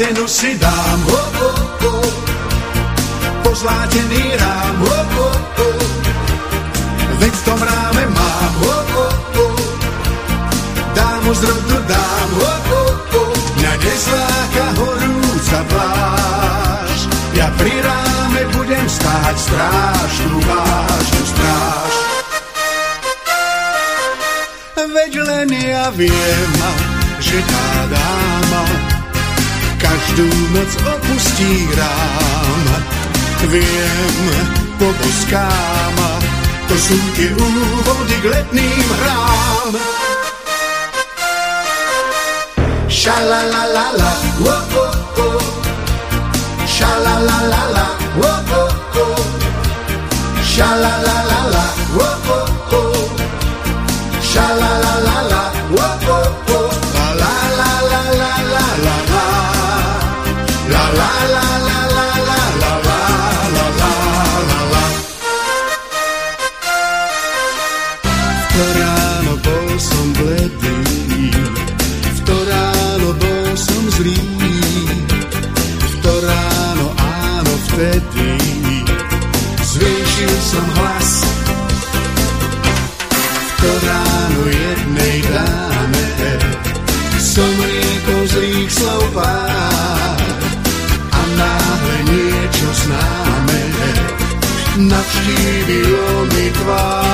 zlatenu si dám, oh, oh, oh. pozlátený rám, oh, oh, oh. veď v tom ráme mám, oh, oh, oh. dámu z rodu dám, oh, oh, oh. mňa nezláka horúca pláž, ja pri ráme budem stáť stráž, tu vážnu stráž. Veď len ja viem, že tá dáma každú noc opustí rám. Viem, poboskám, to sú tie úvody k letným hrám. Šalalalala, wo, wo, wo. Šalalalala, wo, wo, wo. Šalalalala, wo, wo. Navštívilo mi tvár.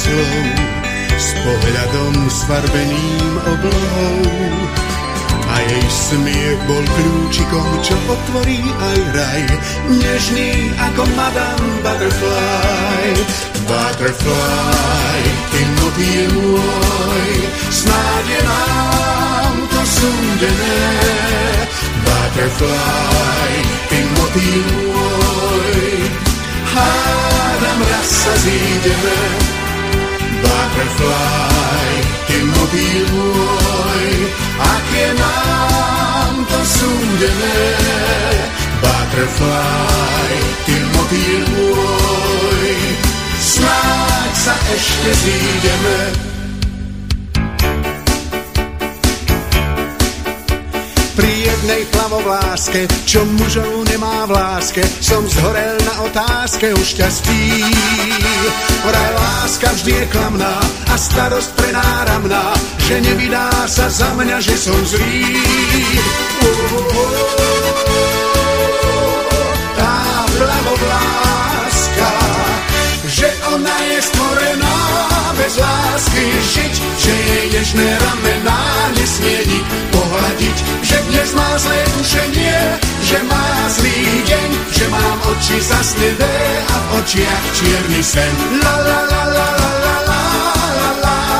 Slov, s pohľadom sfarbeným oblohou. A jej smiech bol kľúčikom, čo otvorí aj raj, nežný ako Madame Butterfly. Butterfly, ty motýl môj, snáď je nám to súdené. Butterfly, ty motýl môj, hádam raz sa zídeme. Ty motýl môj, ak je nám to súdené. Butterfly, ty motýl môj, snáď sa ešte zídeme. Pri jednej plamovláske, čo mužov nemá v láske, som zhorel na otázke o šťastí. Vraj láska vždy je klamná a starosť prenáramná, že nevydá sa za mňa, že som zlý. Tá plamovláska, že ona je stvorená bez lásky žiť, že jej nežné ramená nesmie nik pohľadiť, že dnes má zlé tušenie, že má zlý deň, že mám oči zasnevé a v očiach čierny sen. La la la la la la la la la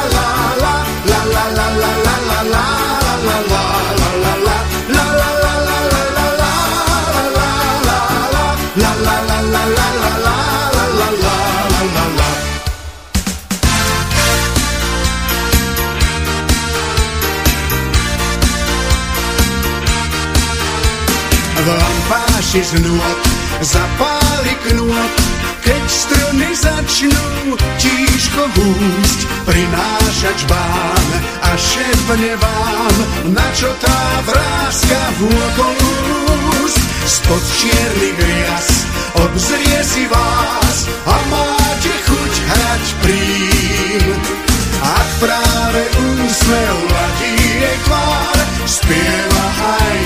nôd zapáli knôt, keď struny začnú tížko húsť, prinášať žbán a šepne vám, na čo tá vrázka vôkol úst. Spod čiernych rias obzrie si vás a máte chuť hrať prím. Ak práve úsmev ladí jej tvár, spieva aj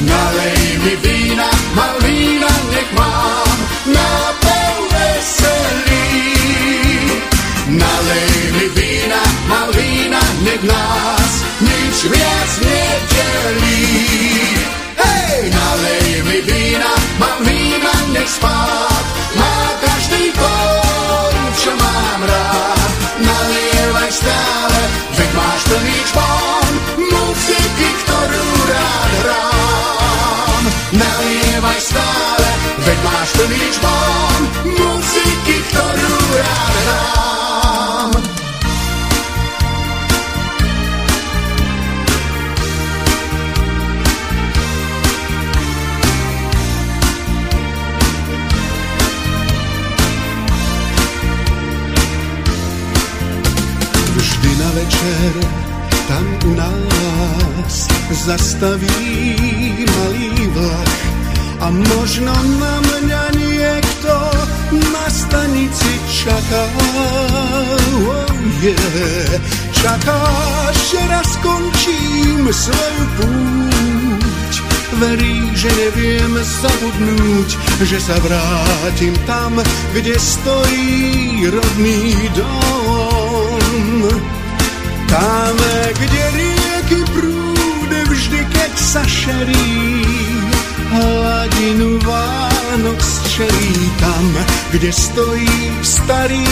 Nalej mi vína, mal vína, nech mám nápev veselý. Nalej mi vína, mal vína, nech nás nič viac nedelí. Hej, nalej mi vína, mám vína nech spát, má každý tón, čo mám rád. Nalievaj stále, čpón, muziky, ktorú rád. Vždy na večer tam u nás zastaví malý vlak a možno na mňa na stanici čaká. Oh, yeah. Čaká, že raz skončím svoju púť. Verí, že neviem zabudnúť, že sa vrátim tam, kde stojí rodný dom. Tam, kde rieky prúde vždy, keď sa šerí, hladinu Vánok zčerí tam, kde stojí starý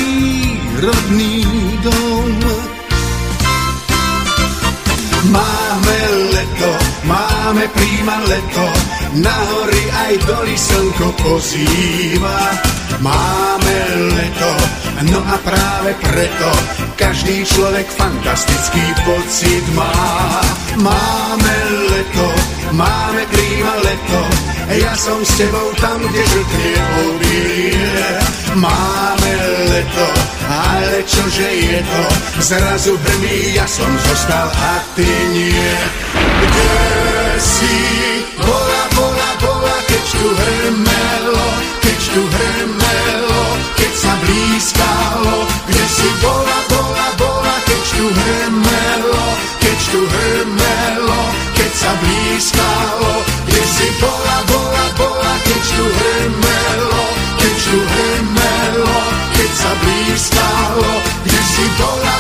rodný dom. Máme leto, máme príma leto, na hory aj doly slnko pozýva. Máme leto, no a práve preto každý človek fantastický pocit má. Máme leto, máme príma leto, ja som s tebou tam, kde žltne obilie. Máme leto, ale čože je to, zrazu hrmí, ja som zostal a ty nie. Kde si, bola, bola, bola, keď tu hrmelo, keď tu hrmelo, keď sa blízkalo, kde si? Bola, bola, bola, keď tu hrmelo, keď tu hrmelo, keď sa blízkalo, kde si? Bola, bola, blízkalo, kde si bola,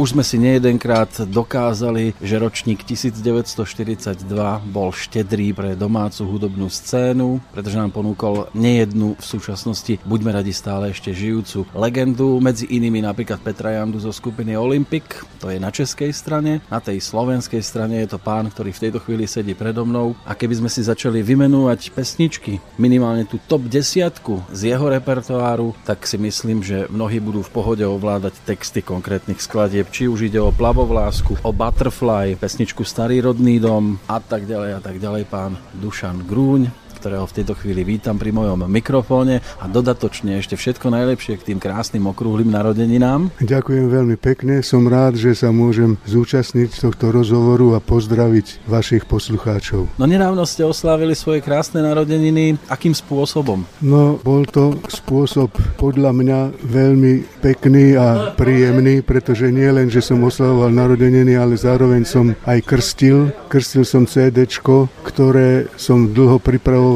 Už sme si nejedenkrát dokázali, že ročník 1942 bol štedrý pre domácu hudobnú scénu, pretože nám ponúkol nejednu v súčasnosti, buďme radi stále ešte žijúcu legendu, medzi inými napríklad Petra Jandu zo skupiny Olympic, to je na českej strane, na tej slovenskej strane je to pán, ktorý v tejto chvíli sedí predo mnou. A keby sme si začali vymenúvať pesničky, minimálne tú top desiatku z jeho repertoáru, tak si myslím, že mnohí budú v pohode ovládať texty konkrétnych skladieb či už ide o plavovlásku, o Butterfly, pesničku Starý rodný dom a tak ďalej a tak ďalej pán Dušan Grúň ktorého v tejto chvíli vítam pri mojom mikrofóne a dodatočne ešte všetko najlepšie k tým krásnym okrúhlym narodeninám. Ďakujem veľmi pekne, som rád, že sa môžem zúčastniť tohto rozhovoru a pozdraviť vašich poslucháčov. No nedávno ste oslávili svoje krásne narodeniny. Akým spôsobom? No, bol to spôsob podľa mňa veľmi pekný a príjemný, pretože nie len, že som oslavoval narodeniny, ale zároveň som aj krstil. Krstil som CD, ktoré som dlho pripravoval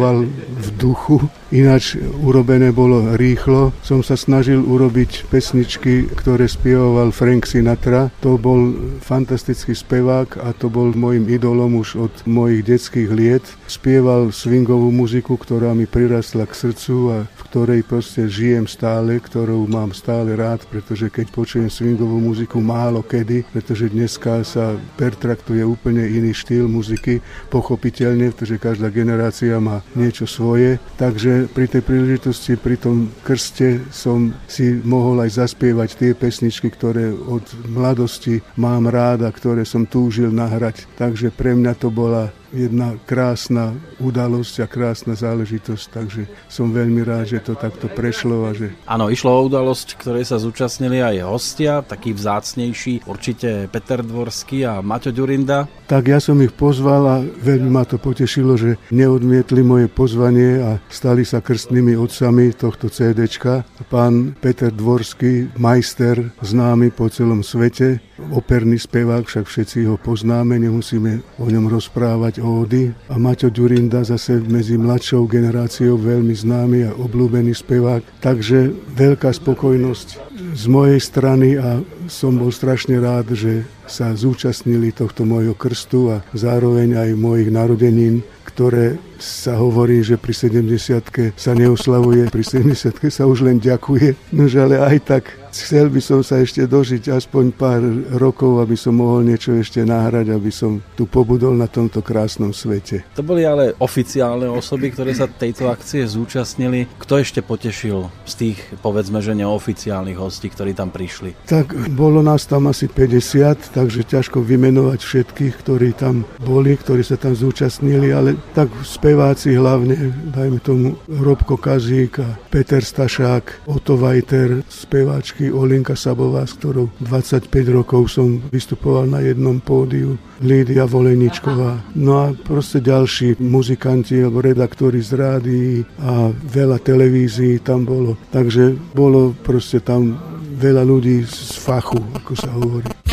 v duchu, ináč urobené bolo rýchlo. Som sa snažil urobiť pesničky, ktoré spievoval Frank Sinatra. To bol fantastický spevák a to bol môjim idolom už od mojich detských liet. Spieval swingovú muziku, ktorá mi prirastla k srdcu a v ktorej proste žijem stále, ktorou mám stále rád, pretože keď počujem swingovú muziku málo kedy, pretože dneska sa pertraktuje úplne iný štýl muziky, pochopiteľne, pretože každá generácia má niečo svoje. Takže pri tej príležitosti, pri tom krste som si mohol aj zaspievať tie pesničky, ktoré od mladosti mám rád a ktoré som túžil nahrať. Takže pre mňa to bola jedna krásna udalosť a krásna záležitosť, takže som veľmi rád, že to takto prešlo. A že... Áno, išlo o udalosť, ktorej sa zúčastnili aj hostia, taký vzácnejší, určite Peter Dvorský a Maťo Ďurinda. Tak ja som ich pozval a veľmi ma to potešilo, že neodmietli moje pozvanie a stali sa krstnými otcami tohto CDčka. Pán Peter Dvorský, majster, známy po celom svete, operný spevák, však všetci ho poznáme, nemusíme o ňom rozprávať ódy. A Maťo Ďurinda zase medzi mladšou generáciou veľmi známy a obľúbený spevák. Takže veľká spokojnosť z mojej strany a som bol strašne rád, že sa zúčastnili tohto môjho krstu a zároveň aj mojich narodenín ktoré sa hovorí, že pri 70 sa neoslavuje, pri 70 sa už len ďakuje. Nože ale aj tak chcel by som sa ešte dožiť aspoň pár rokov, aby som mohol niečo ešte nahrať, aby som tu pobudol na tomto krásnom svete. To boli ale oficiálne osoby, ktoré sa tejto akcie zúčastnili. Kto ešte potešil z tých, povedzme, že neoficiálnych hostí, ktorí tam prišli? Tak bolo nás tam asi 50, takže ťažko vymenovať všetkých, ktorí tam boli, ktorí sa tam zúčastnili, ale tak speváci hlavne, dajme tomu Robko Kazík a Peter Stašák, Otto Vajter, speváčky Olinka Sabová, s ktorou 25 rokov som vystupoval na jednom pódiu, Lídia Voleničková. No a proste ďalší muzikanti alebo redaktori z rádií a veľa televízií tam bolo. Takže bolo proste tam veľa ľudí z fachu, ako sa hovorí.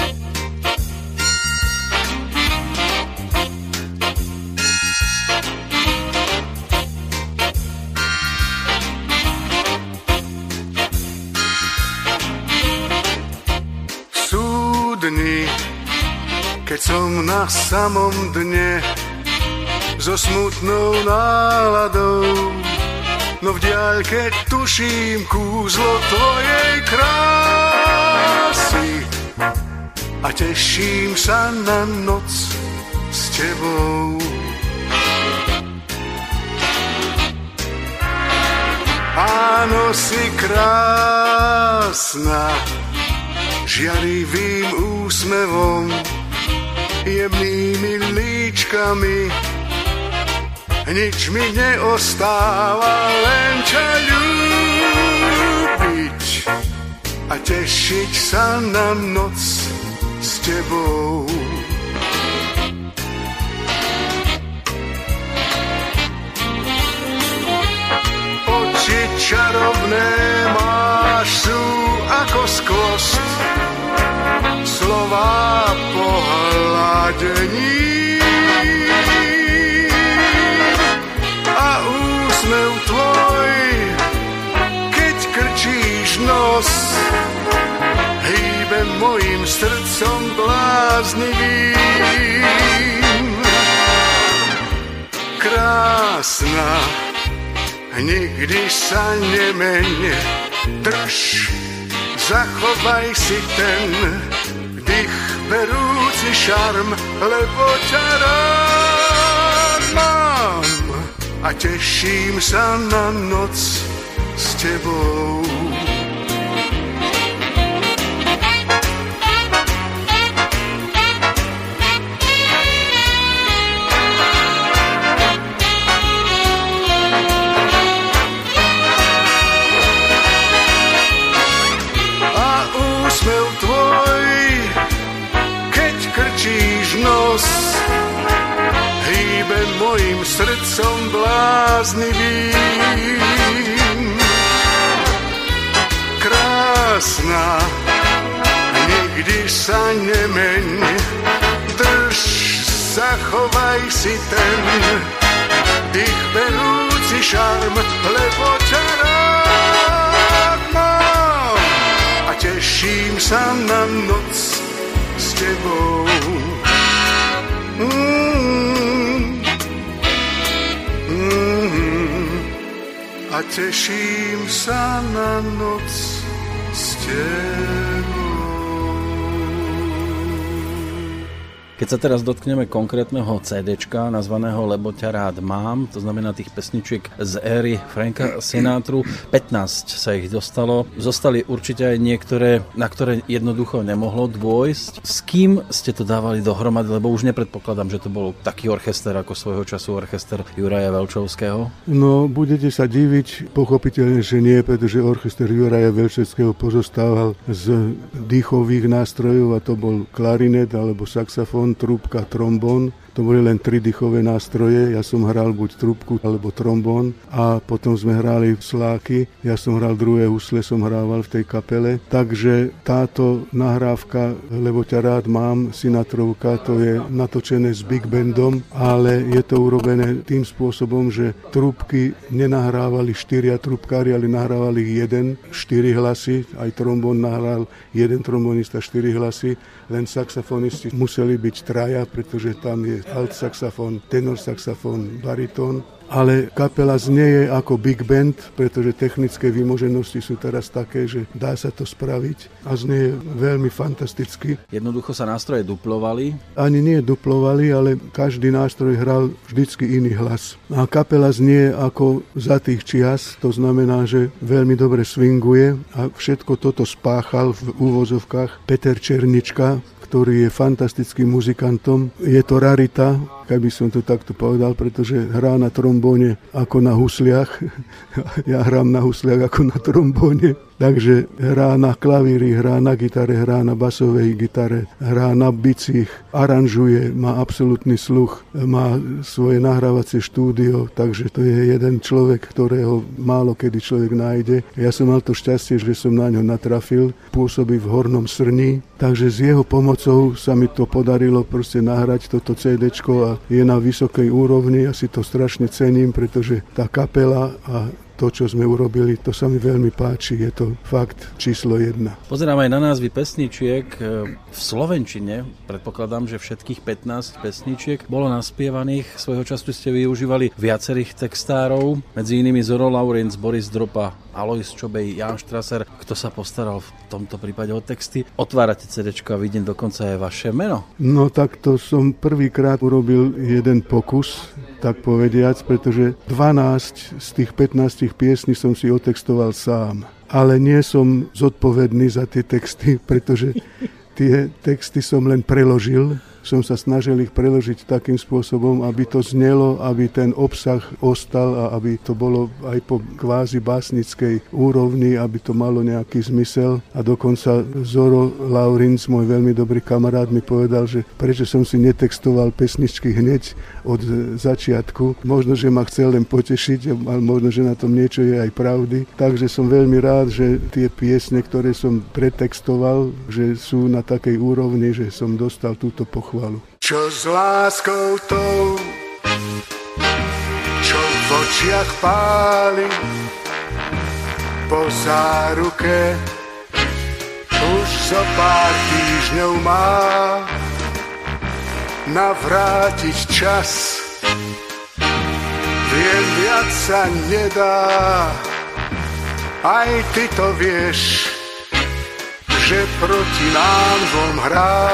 Samom dne so smutnou náladou. No v diaľke tuším kúzlo tvojej krásy a teším sa na noc s tebou. Áno, si krásna, žiarivým úsmevom jemnými líčkami. Nič mi neostáva, len ťa ľúbiť a tešiť sa na noc s tebou. Oči čarovné máš sú ako skvost, slova pohľadení. A úsmev tvoj, keď krčíš nos, hýbe mojim srdcom bláznivým. Krásna, nikdy sa nemeň, drž, zachovaj si ten dých berúci šarm, lebo ťa rád mám a teším sa na noc s tebou. Srdcom bláznivým. Krásna, nikdy sa nemeň, drž, zachovaj si ten dých berúci šarm, lebo ťa rád mám a teším sa na noc s tebou. Teším sa na noc s tebou. Keď sa teraz dotkneme konkrétneho CD, nazvaného Lebo ťa rád mám, to znamená tých pesničiek z éry Franka Sinatru, 15 sa ich dostalo. Zostali určite aj niektoré, na ktoré jednoducho nemohlo dôjsť. S kým ste to dávali dohromady, lebo už nepredpokladám, že to bol taký orchester ako svojho času orchester Juraja Velčovského? No, budete sa diviť, pochopiteľne, že nie, pretože orchester Juraja Velčovského pozostával z dýchových nástrojov a to bol klarinet alebo saxofón, trúbka, trombón. To boli len tri dychové nástroje. Ja som hral buď trubku alebo trombón a potom sme hrali sláky. Ja som hral druhé husle, som hrával v tej kapele. Takže táto nahrávka, lebo ťa rád mám, Sinatrovka, to je natočené s big bandom, ale je to urobené tým spôsobom, že trúbky nenahrávali štyria trúbkári, ale nahrávali jeden, štyri hlasy, aj trombón nahral jeden trombonista, štyri hlasy, len saxofonisti museli byť traja, pretože tam je alt saxofón, tenor saxofón, baritón ale kapela znieje ako big band, pretože technické vymoženosti sú teraz také, že dá sa to spraviť a znieje veľmi fantasticky. Jednoducho sa nástroje duplovali? Ani nie duplovali, ale každý nástroj hral vždycky iný hlas. A kapela znie ako za tých čias, to znamená, že veľmi dobre swinguje a všetko toto spáchal v úvozovkách Peter Černička, ktorý je fantastickým muzikantom. Je to rarita, keby som to takto povedal, pretože hrá na trombóne ako na husliach. ja hrám na husliach ako na trombóne. Takže hrá na klavíri, hrá na gitare, hrá na basovej gitare, hrá na bicích, aranžuje, má absolútny sluch, má svoje nahrávacie štúdio, takže to je jeden človek, ktorého málo kedy človek nájde. Ja som mal to šťastie, že som na ňo natrafil, pôsobí v Hornom Srní, takže s jeho pomocou sa mi to podarilo proste nahrať toto CD a je na vysokej úrovni. Ja si to strašne cením, pretože tá kapela a to, čo sme urobili, to sa mi veľmi páči. Je to fakt číslo jedna. Pozerám aj na názvy pesničiek e, v Slovenčine. Predpokladám, že všetkých 15 pesničiek bolo naspievaných. Svojho času ste využívali viacerých textárov, medzi inými Zoro Laurenc, Boris Dropa, Alois Čobej, Jan Štraser. Kto sa postaral v tomto prípade o texty? Otvárate CD a vidím dokonca aj vaše meno. No tak to som prvýkrát urobil jeden pokus, tak povediac, pretože 12 z tých 15 tých piesní som si otextoval sám. Ale nie som zodpovedný za tie texty, pretože tie texty som len preložil som sa snažil ich preložiť takým spôsobom, aby to znelo, aby ten obsah ostal a aby to bolo aj po kvázi básnickej úrovni, aby to malo nejaký zmysel. A dokonca Zoro Laurinc, môj veľmi dobrý kamarát, mi povedal, že prečo som si netextoval pesničky hneď od začiatku. Možno, že ma chcel len potešiť, ale možno, že na tom niečo je aj pravdy. Takže som veľmi rád, že tie piesne, ktoré som pretextoval, že sú na takej úrovni, že som dostal túto pochvalu. Čo s láskou tou, čo v očiach páli, po záruke už zo pár týždňov má navrátiť čas. Viem, viac sa nedá, aj ty to vieš, že proti nám dvom hrá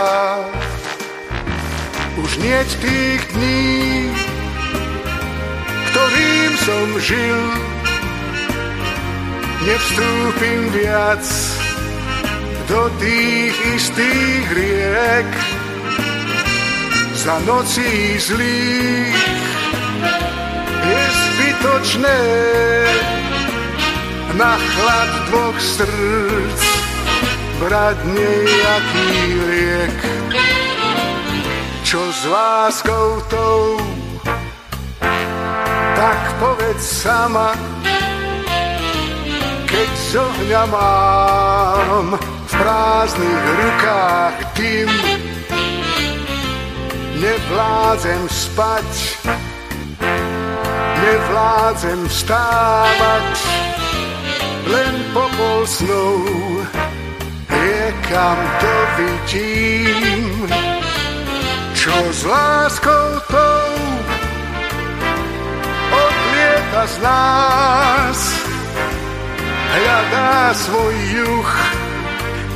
už nie tých dní, ktorým som žil. Nevstúpim viac do tých istých riek za nocí zlých. Je zbytočné na chlad dvoch srdc brať nejaký liek čo s láskou tou, tak povedz sama, keď z ohňa mám v prázdnych rukách dym, nevládzem spať, nevládzem vstávať, len popol snou je kam to vidím. Čo s láskou tou odlieta z nás, hľadá svoj juch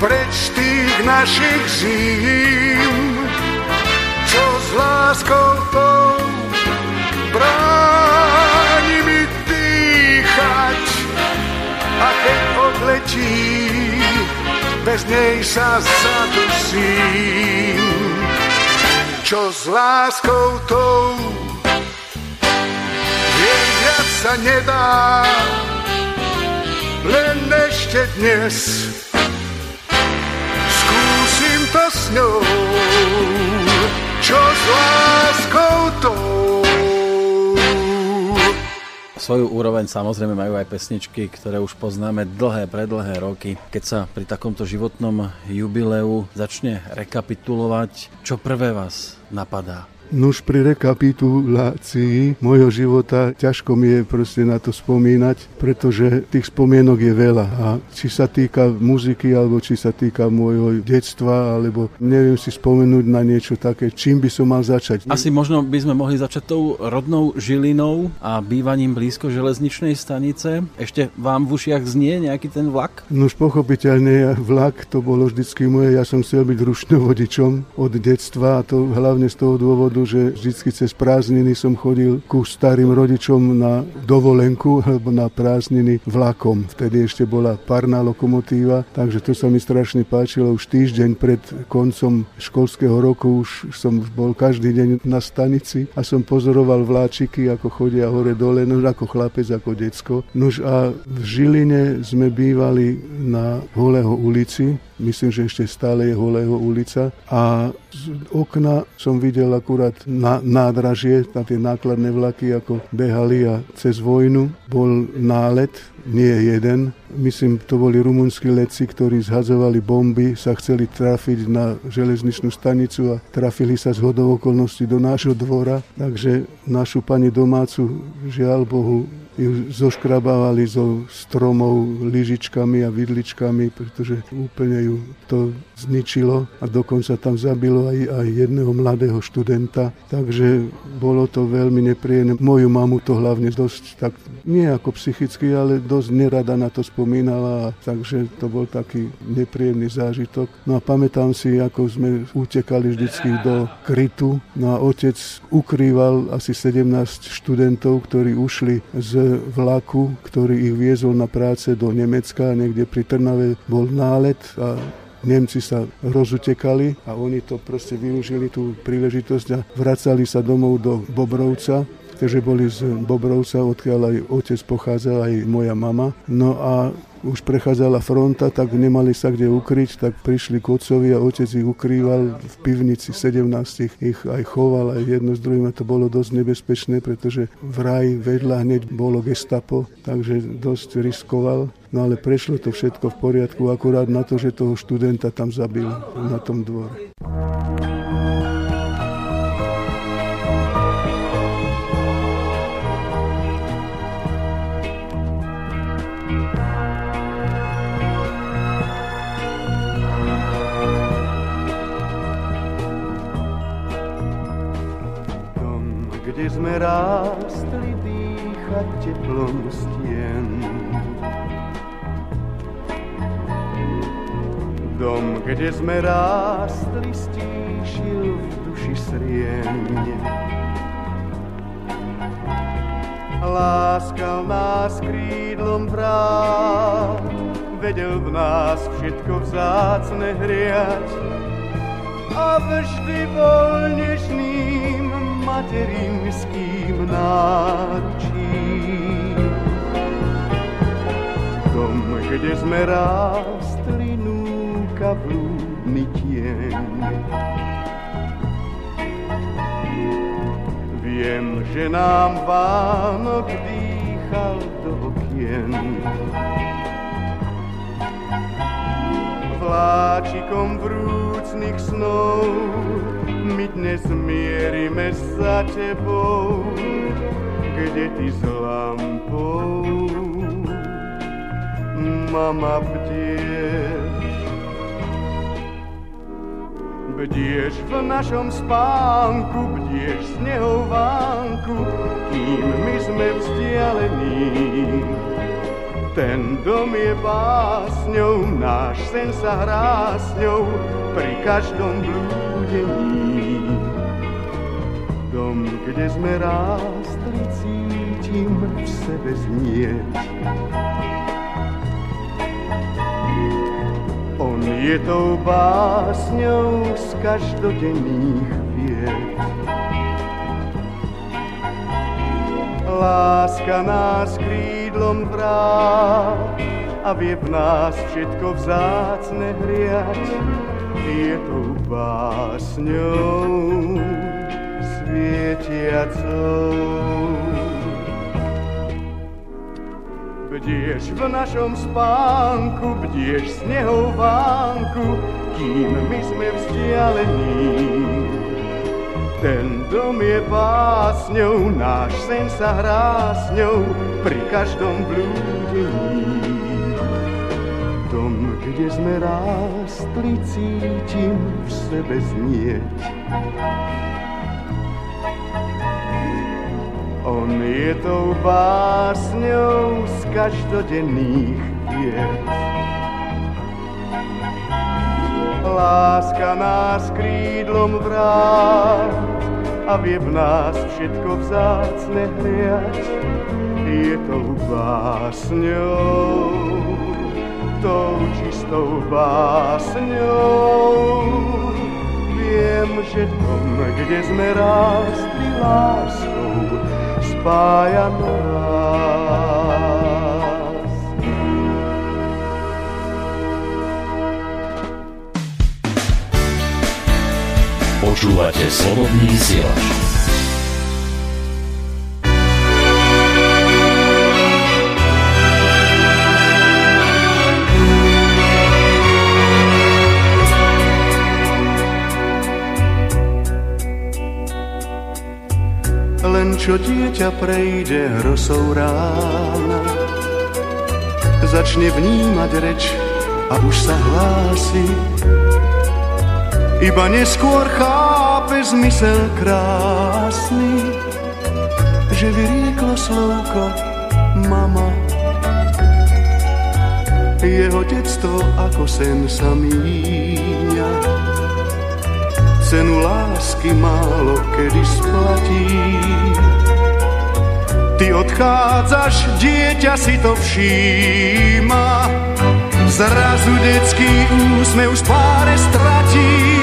preč tých našich zím, čo s láskou tou bráni mi dýchať? A keď odletí, bez nej sa zadusím. Čo s láskou tou viem, viac sa nedá, len ešte dnes. Skúsim to s ňou, čo s láskou tou. Svoju úroveň samozrejme majú aj pesničky, ktoré už poznáme dlhé, predlhé roky. Keď sa pri takomto životnom jubileu začne rekapitulovať, čo prvé vás napadá? Nuž pri rekapitulácii môjho života ťažko mi je proste na to spomínať, pretože tých spomienok je veľa. A či sa týka muziky, alebo či sa týka môjho detstva, alebo neviem si spomenúť na niečo také, čím by som mal začať. Asi možno by sme mohli začať tou rodnou Žilinou a bývaním blízko železničnej stanice. Ešte vám v ušiach znie nejaký ten vlak? Nuž pochopiteľne, vlak to bolo vždycky moje. Ja som chcel byť rušňovodičom od detstva a to hlavne z toho dôvodu, že vždy cez prázdniny som chodil ku starým rodičom na dovolenku alebo na prázdniny vlakom. Vtedy ešte bola parná lokomotíva, takže to sa mi strašne páčilo. Už týždeň pred koncom školského roku už som bol každý deň na stanici a som pozoroval vláčiky, ako chodia hore-dole, no ako chlapec, ako decko. Nož a v Žiline sme bývali na Holého ulici, myslím, že ešte stále je Holého ulica a z okna som videl akurát na, nádražie, na tie nákladné vlaky, ako behali a cez vojnu bol nálet, nie jeden. Myslím, to boli rumunskí letci, ktorí zhadzovali bomby, sa chceli trafiť na železničnú stanicu a trafili sa z hodou okolností do nášho dvora. Takže našu pani domácu, žiaľ Bohu, ju zoškrabávali so stromov, lyžičkami a vidličkami, pretože úplne ju to zničilo a dokonca tam zabilo aj, aj jedného mladého študenta. Takže bolo to veľmi nepríjemné. Moju mamu to hlavne dosť tak, nie ako psychicky, ale dosť nerada na to spomínala, takže to bol taký nepríjemný zážitok. No a pamätám si, ako sme utekali vždycky do krytu. No a otec ukrýval asi 17 študentov, ktorí ušli z vlaku, ktorý ich viezol na práce do Nemecka, niekde pri Trnave bol nálet a Nemci sa rozutekali a oni to proste využili tú príležitosť a vracali sa domov do Bobrovca, takže boli z Bobrovca, odkiaľ aj otec pochádzal, aj moja mama. No a už prechádzala fronta, tak nemali sa kde ukryť, tak prišli k otcovi a otec ich ukrýval v pivnici 17, ich aj choval aj jedno s druhým a to bolo dosť nebezpečné, pretože v raj vedľa hneď bolo gestapo, takže dosť riskoval. No ale prešlo to všetko v poriadku, akurát na to, že toho študenta tam zabil na tom dvore. Sme rástli dýchať teplom stien. Dom, kde sme rástli, stíšil v duši srieň. Láskal nás krídlom vrát, vedel v nás všetko vzácne hriať a vždy bol nežným materinským náručím. Dom, kde sme rástli, núka blúdny tieň. Viem, že nám Vánok dýchal do okien. Vláčikom vrúcných snov my dnes mierime za tebou, kde ty s lampou, mama bdieš. Bdieš v našom spánku, bdieš z neho vánku, kým my sme vzdialení. Ten dom je básňou, náš sen sa hrá s ňou pri každom blúdení kde sme rástli, cítim v sebe znieť. On je tou básňou z každodenných vied. Láska nás krídlom vrát, a vie v nás všetko vzácne hriať. Je tou básňou svietiacou. Bdieš v našom spánku, bdieš snehou vánku, kým my sme vzdialení. Ten dom je básňou, náš sen sa hrá s ňou pri každom blúdení. Dom, kde sme rástli, cítim v sebe znieť. On je tou básňou z každodenných vied. Láska nás krídlom vrát a vie v nás všetko vzácne hriať. Je tou básňou, tou čistou básňou. Viem, že dom, kde sme rástli láskou, spája nás. Počúvate slobodný vysielač. Len čo dieťa prejde hrosou rána, začne vnímať reč a už sa hlási. Iba neskôr chápe zmysel krásny, že vyrieklo slovko mama. Jeho detstvo ako sen sa míňa, cenu lásky málo kedy splatí. Ty odchádzaš, dieťa si to všíma, zrazu detský úsmev z tváre stratí.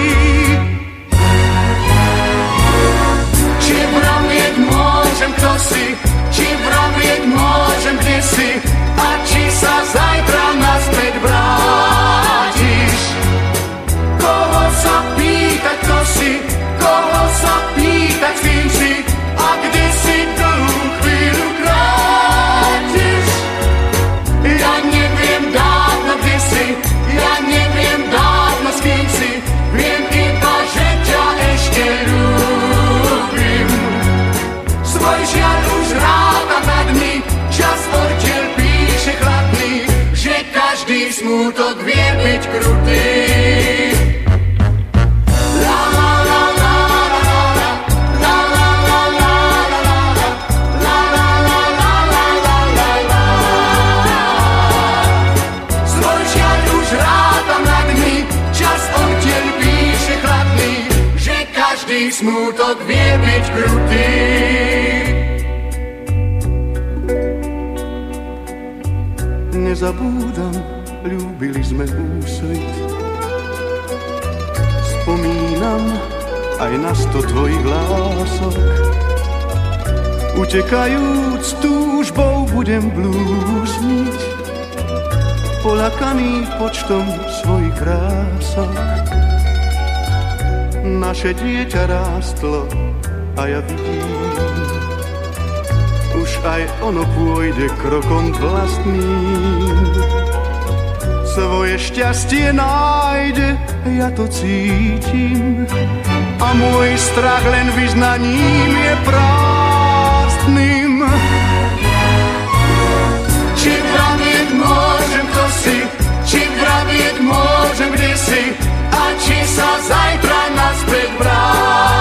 Si, či vravieť môžem, kde si, a či sa zajtra naspäť vrátiš. Koho sa pýtať, kto si, Život vie byť krutý Smutok vie byť krutý Nezabúdam ľúbili sme úsvit. Spomínam aj na sto tvojich lások. Utekajúc túžbou budem blúzniť, polakaný počtom svojich krások. Naše dieťa rástlo a ja vidím, už aj ono pôjde krokom vlastným. Svoje šťastie nájde, ja to cítim, a môj strach len vyznaním je prázdnym. Či vravieť môžem, kto si, či vravieť môžem, kde si, a či sa zajtra naspäť vrátiš.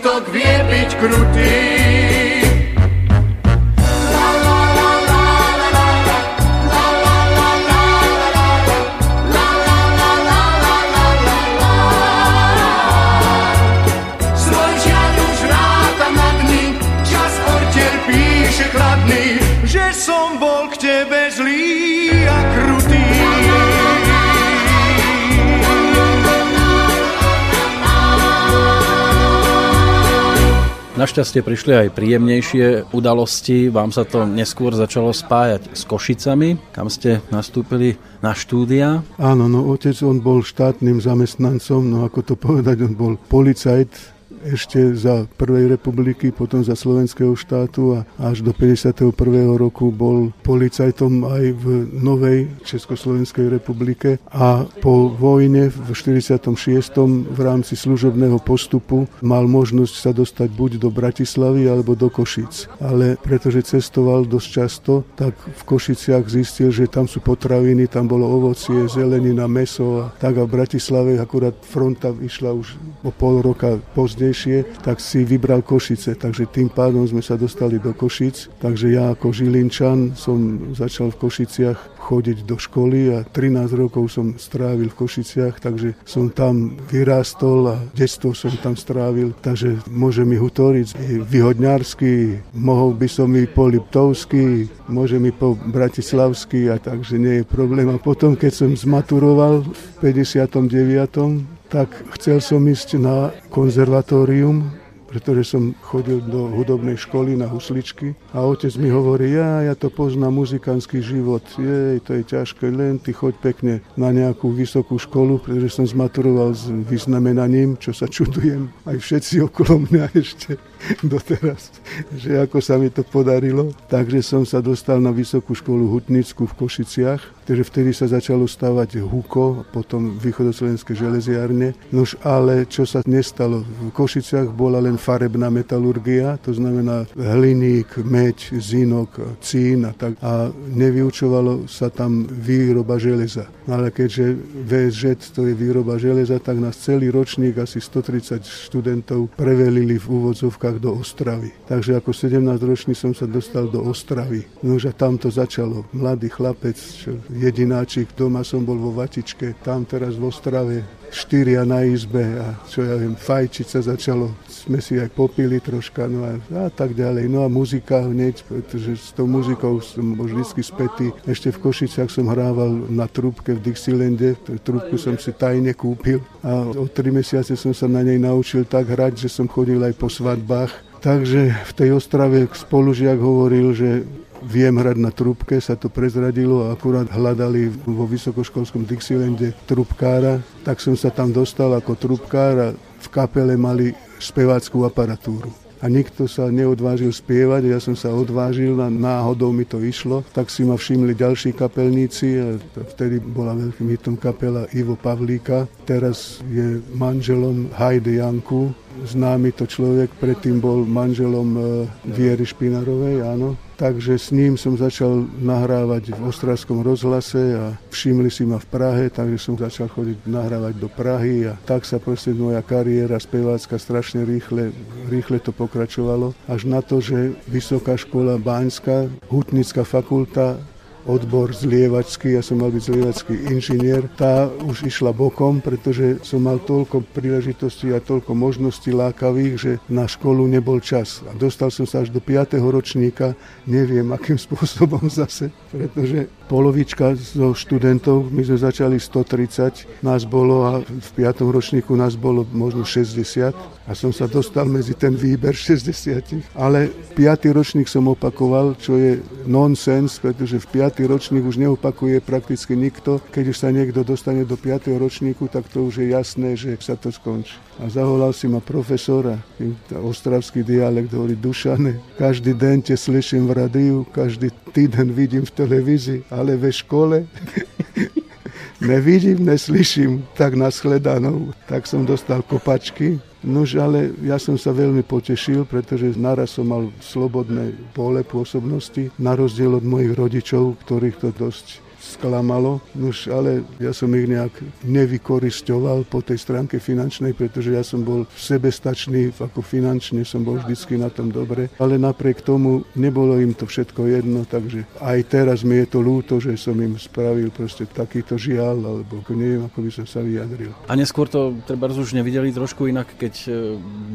Smútok vie byť krutý. Našťastie prišli aj príjemnejšie udalosti. Vám sa to neskôr začalo spájať s Košicami, kam ste nastúpili na štúdia. Áno, no otec, on bol štátnym zamestnancom, no ako to povedať, on bol policajt ešte za Prvej republiky, potom za Slovenského štátu a až do 51. roku bol policajtom aj v Novej Československej republike a po vojne v 46. v rámci služobného postupu mal možnosť sa dostať buď do Bratislavy alebo do Košic. Ale pretože cestoval dosť často, tak v Košiciach zistil, že tam sú potraviny, tam bolo ovocie, zelenina, meso a tak a v Bratislave akurát fronta išla už o pol roka pozdej bližšie, tak si vybral Košice. Takže tým pádom sme sa dostali do Košic. Takže ja ako Žilinčan som začal v Košiciach chodiť do školy a 13 rokov som strávil v Košiciach, takže som tam vyrástol a detstvo som tam strávil, takže môže mi hutoriť vyhodňársky, mohol by som i po Liptovsky, môže mi po Bratislavsky a takže nie je problém. A potom, keď som zmaturoval v 59 tak chcel som ísť na konzervatórium, pretože som chodil do hudobnej školy na husličky a otec mi hovorí, ja, ja to poznám muzikánsky život, jej, to je ťažké, len ty choď pekne na nejakú vysokú školu, pretože som zmaturoval s vyznamenaním, čo sa čudujem, aj všetci okolo mňa ešte doteraz, že ako sa mi to podarilo. Takže som sa dostal na vysokú školu Hutnickú v Košiciach, takže vtedy sa začalo stavať HUKO, potom východoslovenské železiárne. Nož ale čo sa nestalo, v Košiciach bola len farebná metalurgia, to znamená hliník, meď, zinok, cín a tak. A nevyučovalo sa tam výroba železa. Ale keďže VSŽ to je výroba železa, tak nás celý ročník, asi 130 študentov, prevelili v úvodzovkách cestách do Ostravy. Takže ako 17-ročný som sa dostal do Ostravy. No a tam to začalo. Mladý chlapec, jedináčik, doma som bol vo Vatičke, tam teraz v Ostrave štyria na izbe a čo ja viem, fajčiť sa začalo. Sme si aj popili troška no a, a tak ďalej. No a muzika hneď, pretože s tou muzikou som bol vždy spätý. Ešte v Košiciach som hrával na trúbke v Dixilande, trúbku som si tajne kúpil a o tri mesiace som sa na nej naučil tak hrať, že som chodil aj po svadbách. Takže v tej Ostrave spolužiak hovoril, že viem hrať na trúbke, sa to prezradilo a akurát hľadali vo vysokoškolskom Dixilande trúbkára, tak som sa tam dostal ako trúbkár a v kapele mali speváckú aparatúru. A nikto sa neodvážil spievať, ja som sa odvážil a náhodou mi to išlo, tak si ma všimli ďalší kapelníci a vtedy bola veľkým hitom kapela Ivo Pavlíka, teraz je manželom Heide Janku, známy to človek, predtým bol manželom e, Viery Špinarovej, áno. Takže s ním som začal nahrávať v Ostravskom rozhlase a všimli si ma v Prahe, takže som začal chodiť nahrávať do Prahy a tak sa proste moja kariéra spevácka strašne rýchle, rýchle to pokračovalo. Až na to, že Vysoká škola Báňska, Hutnická fakulta odbor zlievačský, ja som mal byť zlievačský inžinier, tá už išla bokom, pretože som mal toľko príležitostí a toľko možností lákavých, že na školu nebol čas. A dostal som sa až do 5. ročníka, neviem akým spôsobom zase, pretože polovička zo študentov, my sme začali 130, nás bolo a v 5. ročníku nás bolo možno 60 a som sa dostal medzi ten výber 60. Ale 5. ročník som opakoval, čo je nonsens, pretože v 5. ročník už neopakuje prakticky nikto. Keď už sa niekto dostane do 5. ročníku, tak to už je jasné, že sa to skončí. A zavolal si ma profesora, ostravský dialekt hovorí Dušane, každý deň te slyším v radiu, každý týden vidím v televízii, ale ve škole nevidím, neslyším, tak nashledanou. Tak som dostal kopačky, Nož, ale ja som sa veľmi potešil, pretože naraz som mal slobodné pole pôsobnosti, na rozdiel od mojich rodičov, ktorých to dosť sklamalo, Nož, ale ja som ich nejak nevykoristoval po tej stránke finančnej, pretože ja som bol sebestačný, ako finančne som bol vždycky na tom dobre, ale napriek tomu nebolo im to všetko jedno, takže aj teraz mi je to ľúto, že som im spravil proste takýto žiaľ, alebo neviem, ako by som sa vyjadril. A neskôr to treba už nevideli trošku inak, keď e,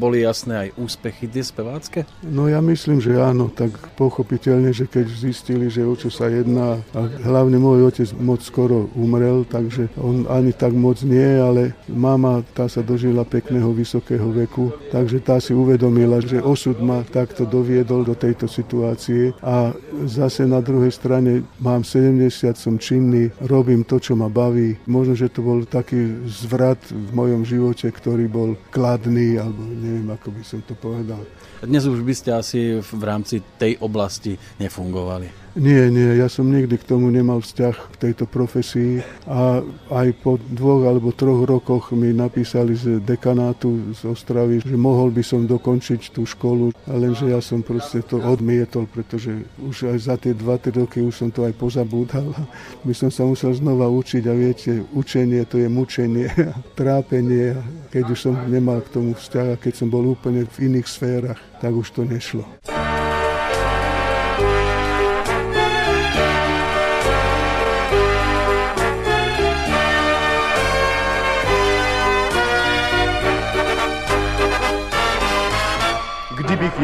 boli jasné aj úspechy tie spevácké? No ja myslím, že áno, tak pochopiteľne, že keď zistili, že o čo sa jedná, a hlavne môj môj otec moc skoro umrel, takže on ani tak moc nie, ale mama tá sa dožila pekného vysokého veku, takže tá si uvedomila, že osud ma takto doviedol do tejto situácie a zase na druhej strane mám 70, som činný, robím to, čo ma baví. Možno, že to bol taký zvrat v mojom živote, ktorý bol kladný, alebo neviem, ako by som to povedal. Dnes už by ste asi v rámci tej oblasti nefungovali. Nie, nie, ja som nikdy k tomu nemal vzťah k tejto profesii a aj po dvoch alebo troch rokoch mi napísali z dekanátu z Ostravy, že mohol by som dokončiť tú školu, lenže ja som proste to odmietol, pretože už aj za tie 2-3 roky už som to aj pozabúdal. My som sa musel znova učiť a viete, učenie to je mučenie, trápenie. Keď už som nemal k tomu vzťah a keď som bol úplne v iných sférach, tak už to nešlo.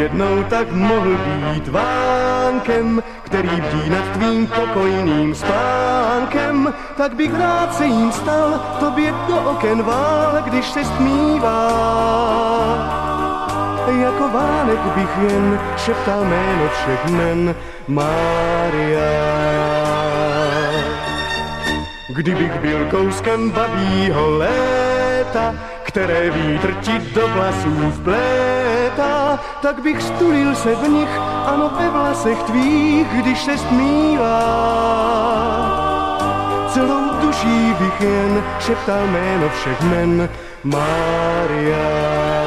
Jednou tak mohl být vánkem, který bdí nad tvým pokojným spánkem, tak bych rád se jim stal, tobě do oken vál, když se stmívá. Jako vánek bych jen šeptal jméno všech men Mária. Kdybych byl kouskem babího léta, které vítr ti do vlasů vplétá, tak bych stulil se v nich, ano ve vlasech tvých, když se stmívá. Celou duší bych jen šeptal jméno všech men Mária.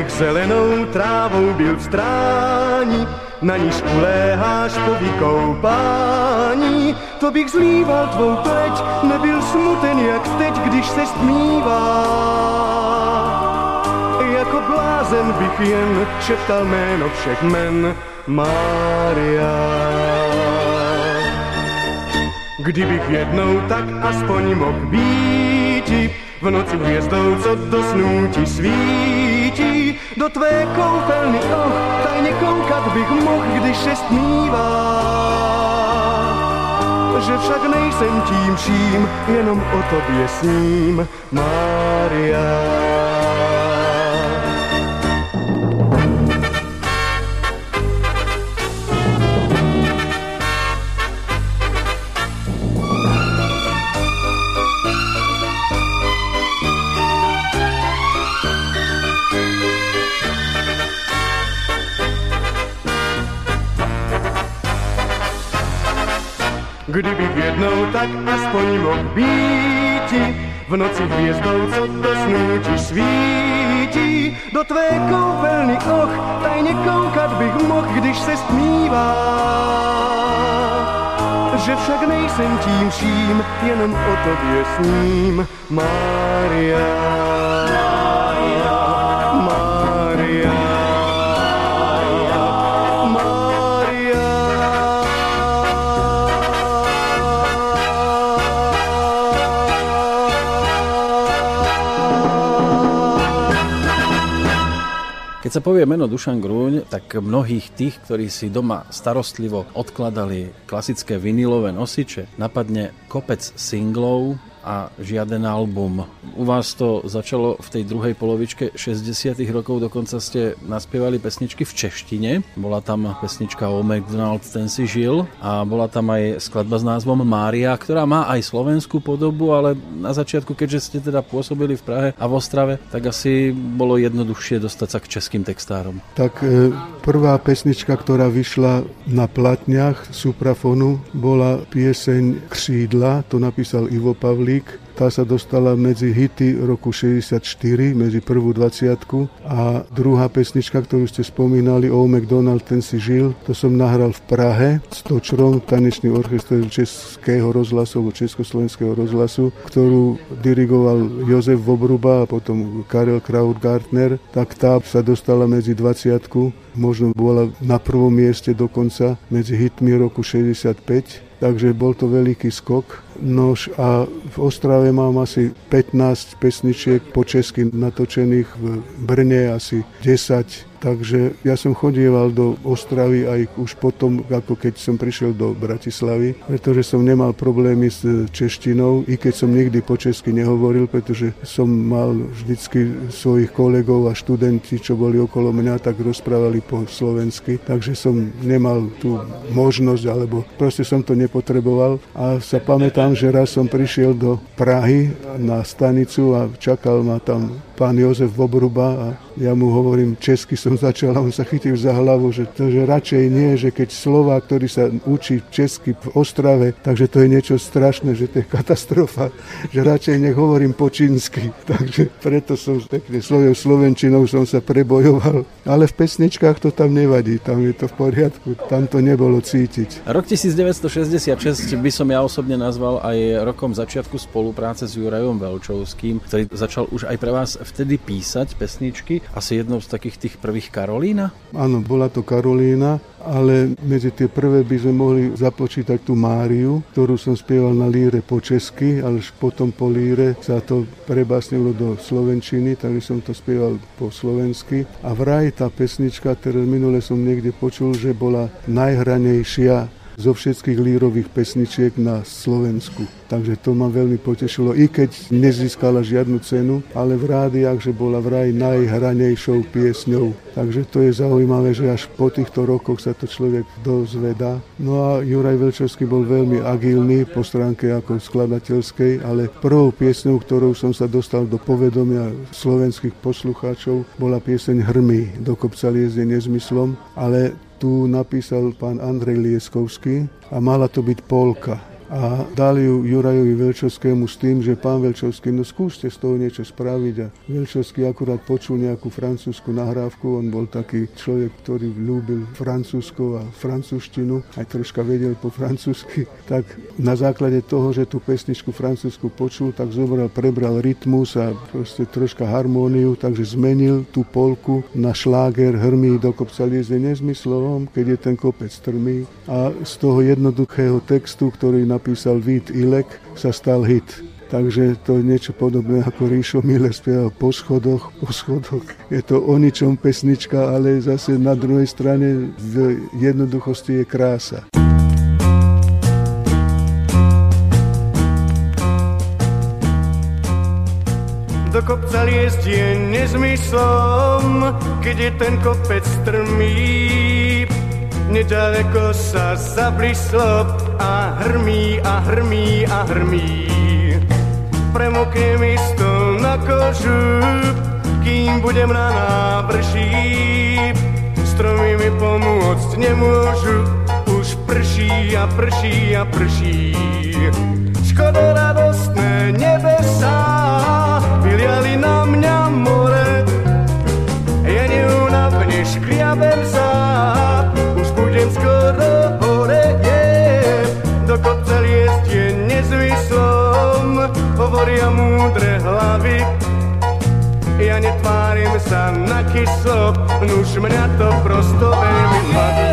Kdybych zelenou trávou byl v strání, na níž uléháš po vykoupání, to bych zlíval tvou pleť, nebyl smuten jak teď, když se stmívá. Jako blázen bych jen šeptal jméno všech men Mária. Kdybych jednou tak aspoň mohl být, v noci hvězdou, co do snů ti svítí. Do tvé koupelny, oh, tajně koukat bych mohl, když se stmívá. Že však nejsem tím vším, jenom o tobě sním, Mária. Tak aspoň mohl být v noci hvězdou, co do snů ti svítí. Do tvé koupelny, och, tajně koukat bych mohl, když se stmívá. Že však nejsem tím vším, jenom o tobě sním, Mária. Keď sa povie meno Dušan Grúň, tak mnohých tých, ktorí si doma starostlivo odkladali klasické vinilové nosiče, napadne kopec singlov, a žiaden album. U vás to začalo v tej druhej polovičke 60 rokov, dokonca ste naspievali pesničky v češtine. Bola tam pesnička o McDonald, ten si žil a bola tam aj skladba s názvom Mária, ktorá má aj slovenskú podobu, ale na začiatku, keďže ste teda pôsobili v Prahe a v Ostrave, tak asi bolo jednoduchšie dostať sa k českým textárom. Tak e, prvá pesnička, ktorá vyšla na platniach Suprafonu, bola pieseň Křídla, to napísal Ivo Pavlík leak tá sa dostala medzi hity roku 64, medzi prvú 20 a druhá pesnička, ktorú ste spomínali, O McDonald, ten si žil, to som nahral v Prahe. S Točrom, tanečný orchester Českého rozhlasu, alebo Československého rozhlasu, ktorú dirigoval Jozef Vobruba a potom Karel Krautgartner, tak tá sa dostala medzi 20 možno bola na prvom mieste dokonca medzi hitmi roku 65 takže bol to veľký skok. Nož a v Ostrave mám asi 15 pesničiek po česky natočených, v Brne asi 10 Takže ja som chodieval do Ostravy aj už potom, ako keď som prišiel do Bratislavy, pretože som nemal problémy s češtinou, i keď som nikdy po česky nehovoril, pretože som mal vždycky svojich kolegov a študenti, čo boli okolo mňa, tak rozprávali po slovensky, takže som nemal tú možnosť, alebo proste som to nepotreboval. A sa pamätám, že raz som prišiel do Prahy na stanicu a čakal ma tam pán Jozef Vobruba a ja mu hovorím, česky som začal a on sa chytil za hlavu, že to, že radšej nie, že keď slova, ktorý sa učí česky v Ostrave, takže to je niečo strašné, že to je katastrofa, že radšej nech hovorím po čínsky. Takže preto som pekne svojou slovenčinou som sa prebojoval. Ale v pesničkách to tam nevadí, tam je to v poriadku, tam to nebolo cítiť. Rok 1966 by som ja osobne nazval aj rokom začiatku spolupráce s Jurajom Velčovským, ktorý začal už aj pre vás vtedy písať pesničky. Asi jednou z takých tých prvých Karolína? Áno, bola to Karolína, ale medzi tie prvé by sme mohli započítať tú Máriu, ktorú som spieval na líre po česky, ale potom po líre sa to prebásnilo do slovenčiny, takže som to spieval po slovensky. A vraj tá pesnička, ktorú minule som niekde počul, že bola najhranejšia zo všetkých lírových pesničiek na Slovensku. Takže to ma veľmi potešilo, i keď nezískala žiadnu cenu, ale v rádiách, že bola vraj najhranejšou piesňou. Takže to je zaujímavé, že až po týchto rokoch sa to človek dozvedá. No a Juraj Velčovský bol veľmi agilný po stránke ako skladateľskej, ale prvou piesňou, ktorou som sa dostal do povedomia slovenských poslucháčov, bola pieseň Hrmy do kopca liezde nezmyslom, ale tu napísal pán Andrej Lieskovský a mala to byť polka a dali ju Jurajovi Velčovskému s tým, že pán Velčovský, no skúste z toho niečo spraviť. A Velčovský akurát počul nejakú francúzsku nahrávku, on bol taký človek, ktorý ľúbil Francúzsko a francúzštinu, aj troška vedel po francúzsky, tak na základe toho, že tú pesničku francúzsku počul, tak zobral, prebral rytmus a proste troška harmóniu, takže zmenil tú polku na šláger hrmí do kopca liezde nezmyslom, keď je ten kopec strmý a z toho jednoduchého textu, ktorý na napísal Vít Ilek, sa stal hit. Takže to je niečo podobné ako Ríšo Miller spieval po schodoch, po schodoch. Je to o ničom pesnička, ale zase na druhej strane v jednoduchosti je krása. Do kopca liesť je nezmyslom, keď je ten kopec strmý. Nedaleko sa zablislo a hrmí a hrmí a hrmí. Premokne mi stôl na kožu, kým budem na návrší. Stromy mi pomôcť nemôžu, už prší a prší a prší. Škoda radostné nebesá, vyliali na mňa more. Ja neunavne škriabem zád, hovoria múdre hlavy. Ja netvárim sa na kyslo, nuž mňa to prosto veľmi baví.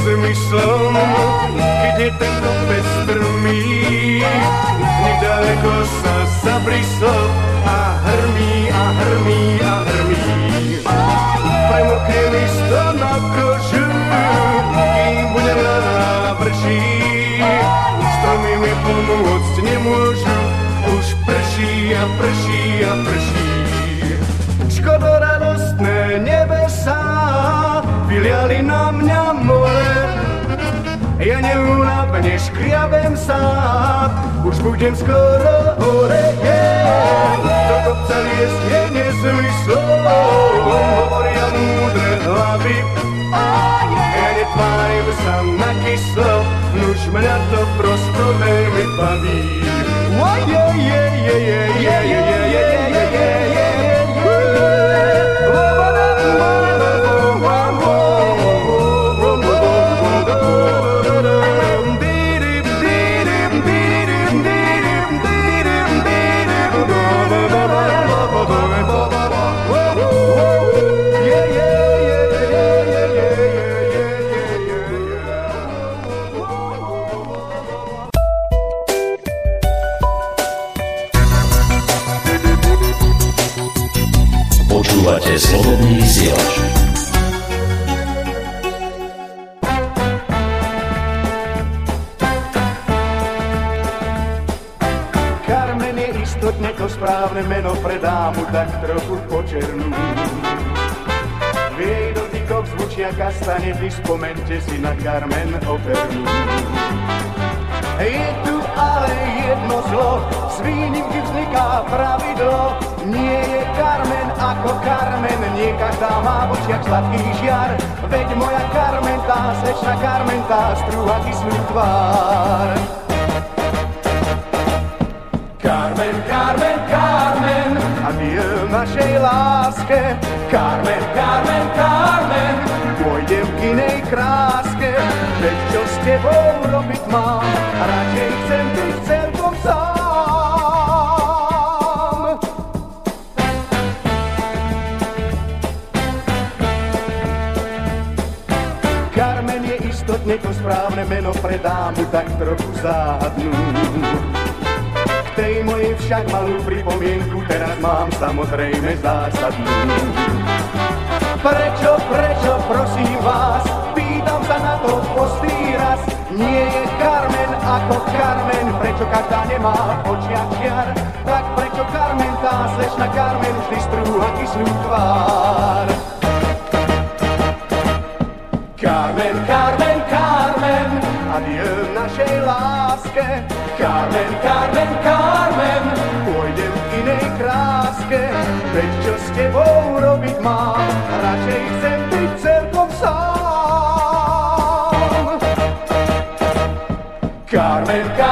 zmyslom, keď je ten kopec strmý. Sa zabrislo a hrmí a hrmí a hrmí. Premokne mi na kožu, kým budem na návrší. Stromy mi pomôcť nemôžu, už prší a prší a prší. Škodoradostné nebesá vyliali more úplne únavne škriabem sám, už budem skoro hore, yeah. Toto celé je nezmyslom, hovoria múdre hlavy. Ja netvárim sa na kyslo, nuž mňa to prosto veľmi baví. Oh, yeah, yeah, yeah, yeah, yeah, yeah, yeah. Počúvate slobodný vysielač. Carmen je istotne to správne meno pre dámu, tak trochu počernú. V jej dotykoch zvučia kastanety, spomente si na Carmen opernú. Je tu ale jedno zlo, z výnimky vzniká pravidlo. Nie je Carmen ako Carmen, nie každá má v očiach sladký žiar. Veď moja Carmen, tá slečna Carmen, tá strúha kyslú tvár. Carmen, Carmen, Carmen, adieu našej láske. Carmen, Carmen, Carmen, pôjdem k inej kráske. Veď čo s tebou robiť mám, radšej chcem byť celkom sám. Carmen je istotne to správne meno pre dámu, tak trochu záhadnú. Mojej však malú pripomienku teraz mám samozrejme zásadnú. Prečo, prečo, prosím vás, pýtam sa na to postý raz, nie je Carmen ako Carmen, prečo každá nemá v očiach tak prečo Carmen, tá slečna Carmen, vždy strúha kyslú tvár. Carmen, Carmen, Carmen, adieu našej láske. Carmen, Carmen, Carmen, pôjdem k inej kráske. Veď čo s tebou robiť mám, radšej chcem byť celkom sám. Carmen, Carmen,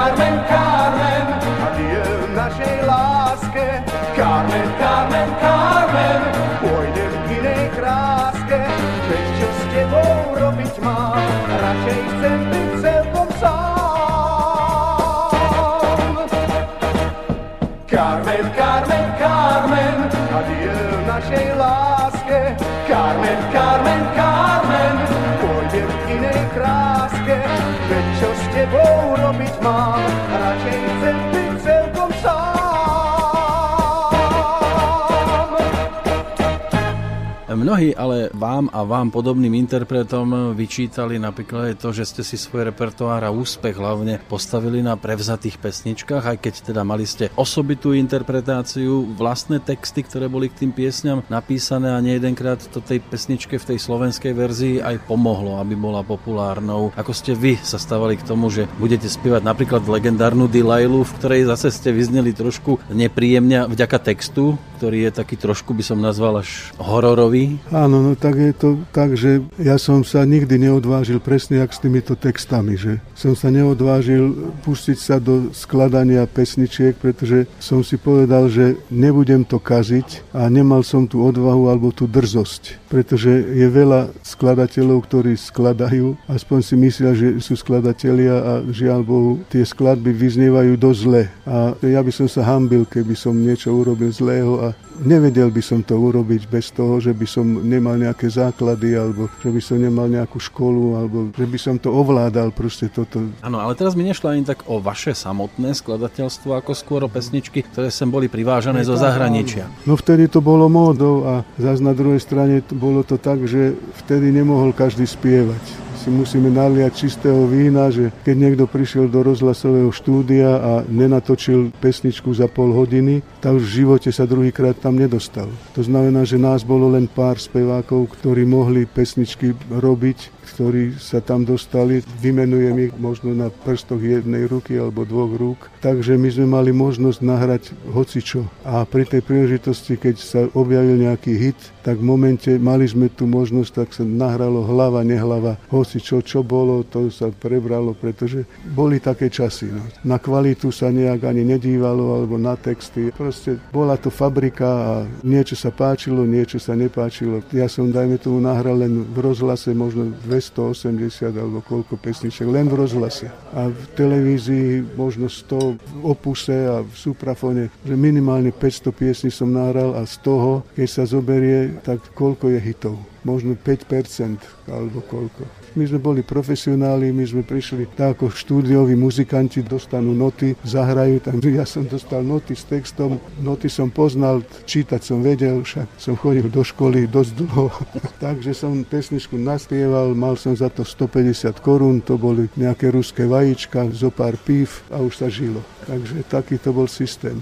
Mnohí ale vám a vám podobným interpretom vyčítali napríklad aj to, že ste si svoj repertoár a úspech hlavne postavili na prevzatých pesničkách, aj keď teda mali ste osobitú interpretáciu, vlastné texty, ktoré boli k tým piesňam napísané a nie jedenkrát to tej pesničke v tej slovenskej verzii aj pomohlo, aby bola populárnou. Ako ste vy sa stavali k tomu, že budete spievať napríklad legendárnu Delailu, v ktorej zase ste vyzneli trošku nepríjemne vďaka textu, ktorý je taký trošku by som nazval až hororový. Áno, no tak je to tak, že ja som sa nikdy neodvážil presne jak s týmito textami, že som sa neodvážil pustiť sa do skladania pesničiek, pretože som si povedal, že nebudem to kaziť a nemal som tú odvahu alebo tú drzosť, pretože je veľa skladateľov, ktorí skladajú, aspoň si myslia, že sú skladatelia a žiaľ Bohu, tie skladby vyznievajú dosť zle. A ja by som sa hambil, keby som niečo urobil zlého a nevedel by som to urobiť bez toho, že by som nemal nejaké základy alebo že by som nemal nejakú školu alebo že by som to ovládal proste toto. Áno, ale teraz mi nešlo ani tak o vaše samotné skladateľstvo, ako skôr o pesničky, ktoré sem boli privážané zo zahraničia. No vtedy to bolo módou a zase na druhej strane to bolo to tak, že vtedy nemohol každý spievať si musíme naliať čistého vína, že keď niekto prišiel do rozhlasového štúdia a nenatočil pesničku za pol hodiny, tak v živote sa druhýkrát tam nedostal. To znamená, že nás bolo len pár spevákov, ktorí mohli pesničky robiť, ktorí sa tam dostali. Vymenujem ich možno na prstoch jednej ruky alebo dvoch rúk. Takže my sme mali možnosť nahrať hocičo. A pri tej príležitosti, keď sa objavil nejaký hit, tak v momente mali sme tu možnosť, tak sa nahralo hlava, nehlava, hoci čo, bolo, to sa prebralo, pretože boli také časy. No. Na kvalitu sa nejak ani nedívalo, alebo na texty. Proste bola to fabrika a niečo sa páčilo, niečo sa nepáčilo. Ja som, dajme tomu, nahral len v rozhlase možno 280 alebo koľko pesniček, len v rozhlase. A v televízii možno 100 v opuse a v suprafone, že minimálne 500 piesní som nahral a z toho, keď sa zoberie tak koľko je hitov? Možno 5% alebo koľko. My sme boli profesionáli, my sme prišli tak ako štúdioví muzikanti, dostanú noty, zahrajú, tam ja som dostal noty s textom, noty som poznal, čítať som vedel, však som chodil do školy dosť dlho, takže som pesničku naspieval, mal som za to 150 korún, to boli nejaké ruské vajíčka, zo pár pív a už sa žilo. Takže taký to bol systém.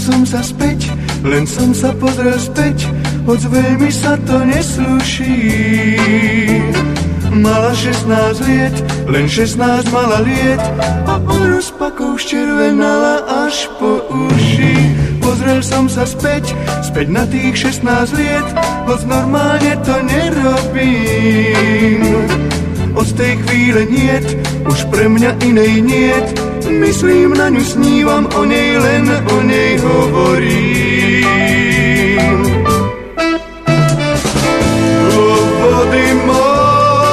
Som sa späť, len som sa pozrel späť, hoď veľmi sa to nesluší. Mala 16 liet, len 16 mala liet a od rozpakov ščervenala až po uši. Pozrel som sa späť, späť na tých 16 liet, hoď normálne to nerobím. Od tej chvíle niet, už pre mňa inej niet, Myslím na ňu, snívam o nej, len o nej hovorím. O vody mám,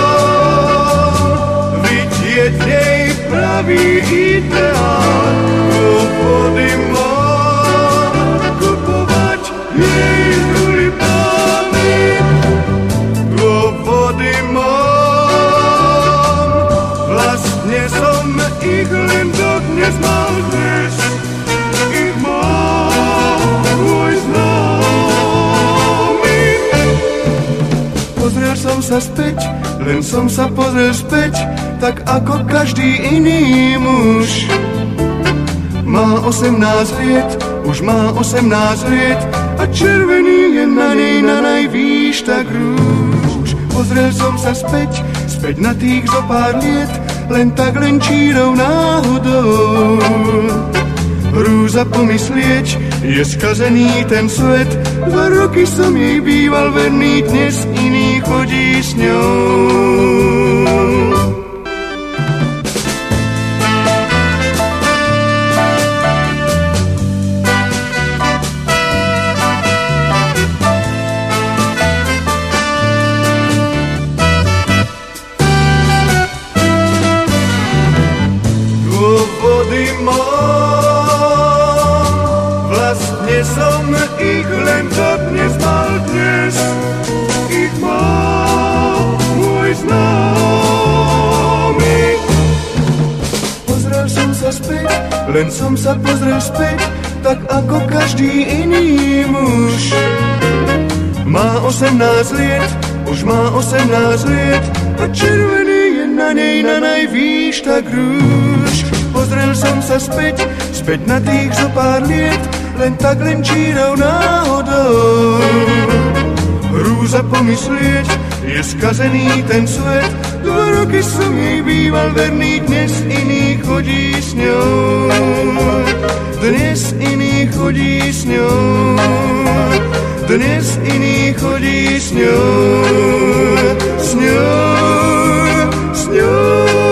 vidieť nej pravý ideál. O sa späť, len som sa pozrel späť, tak ako každý iný muž. Má 18 liet, už má 18 liet a červený je na nej na najvýš tak rúž. Pozrel som sa späť, späť na tých zo pár liet, len tak len čírou náhodou. Hrúza pomyslieť, je skazený ten svet, dva roky som jej býval verný, dnes iný chodí s ňou. Len som sa pozrel späť, tak ako každý iný muž. Má 18 liet, už má 18 liet a červený je na nej na najvýš tak rúž. Pozrel som sa späť, späť na tých zo pár liet, len tak len čírou náhodou. Hrúza pomyslieť, je skazený ten svet, roky som jej býval verný, dnes iný chodí s ňou. Dnes iný chodí s ňou. Dnes iný chodí s ňou. S ňou, s ňou.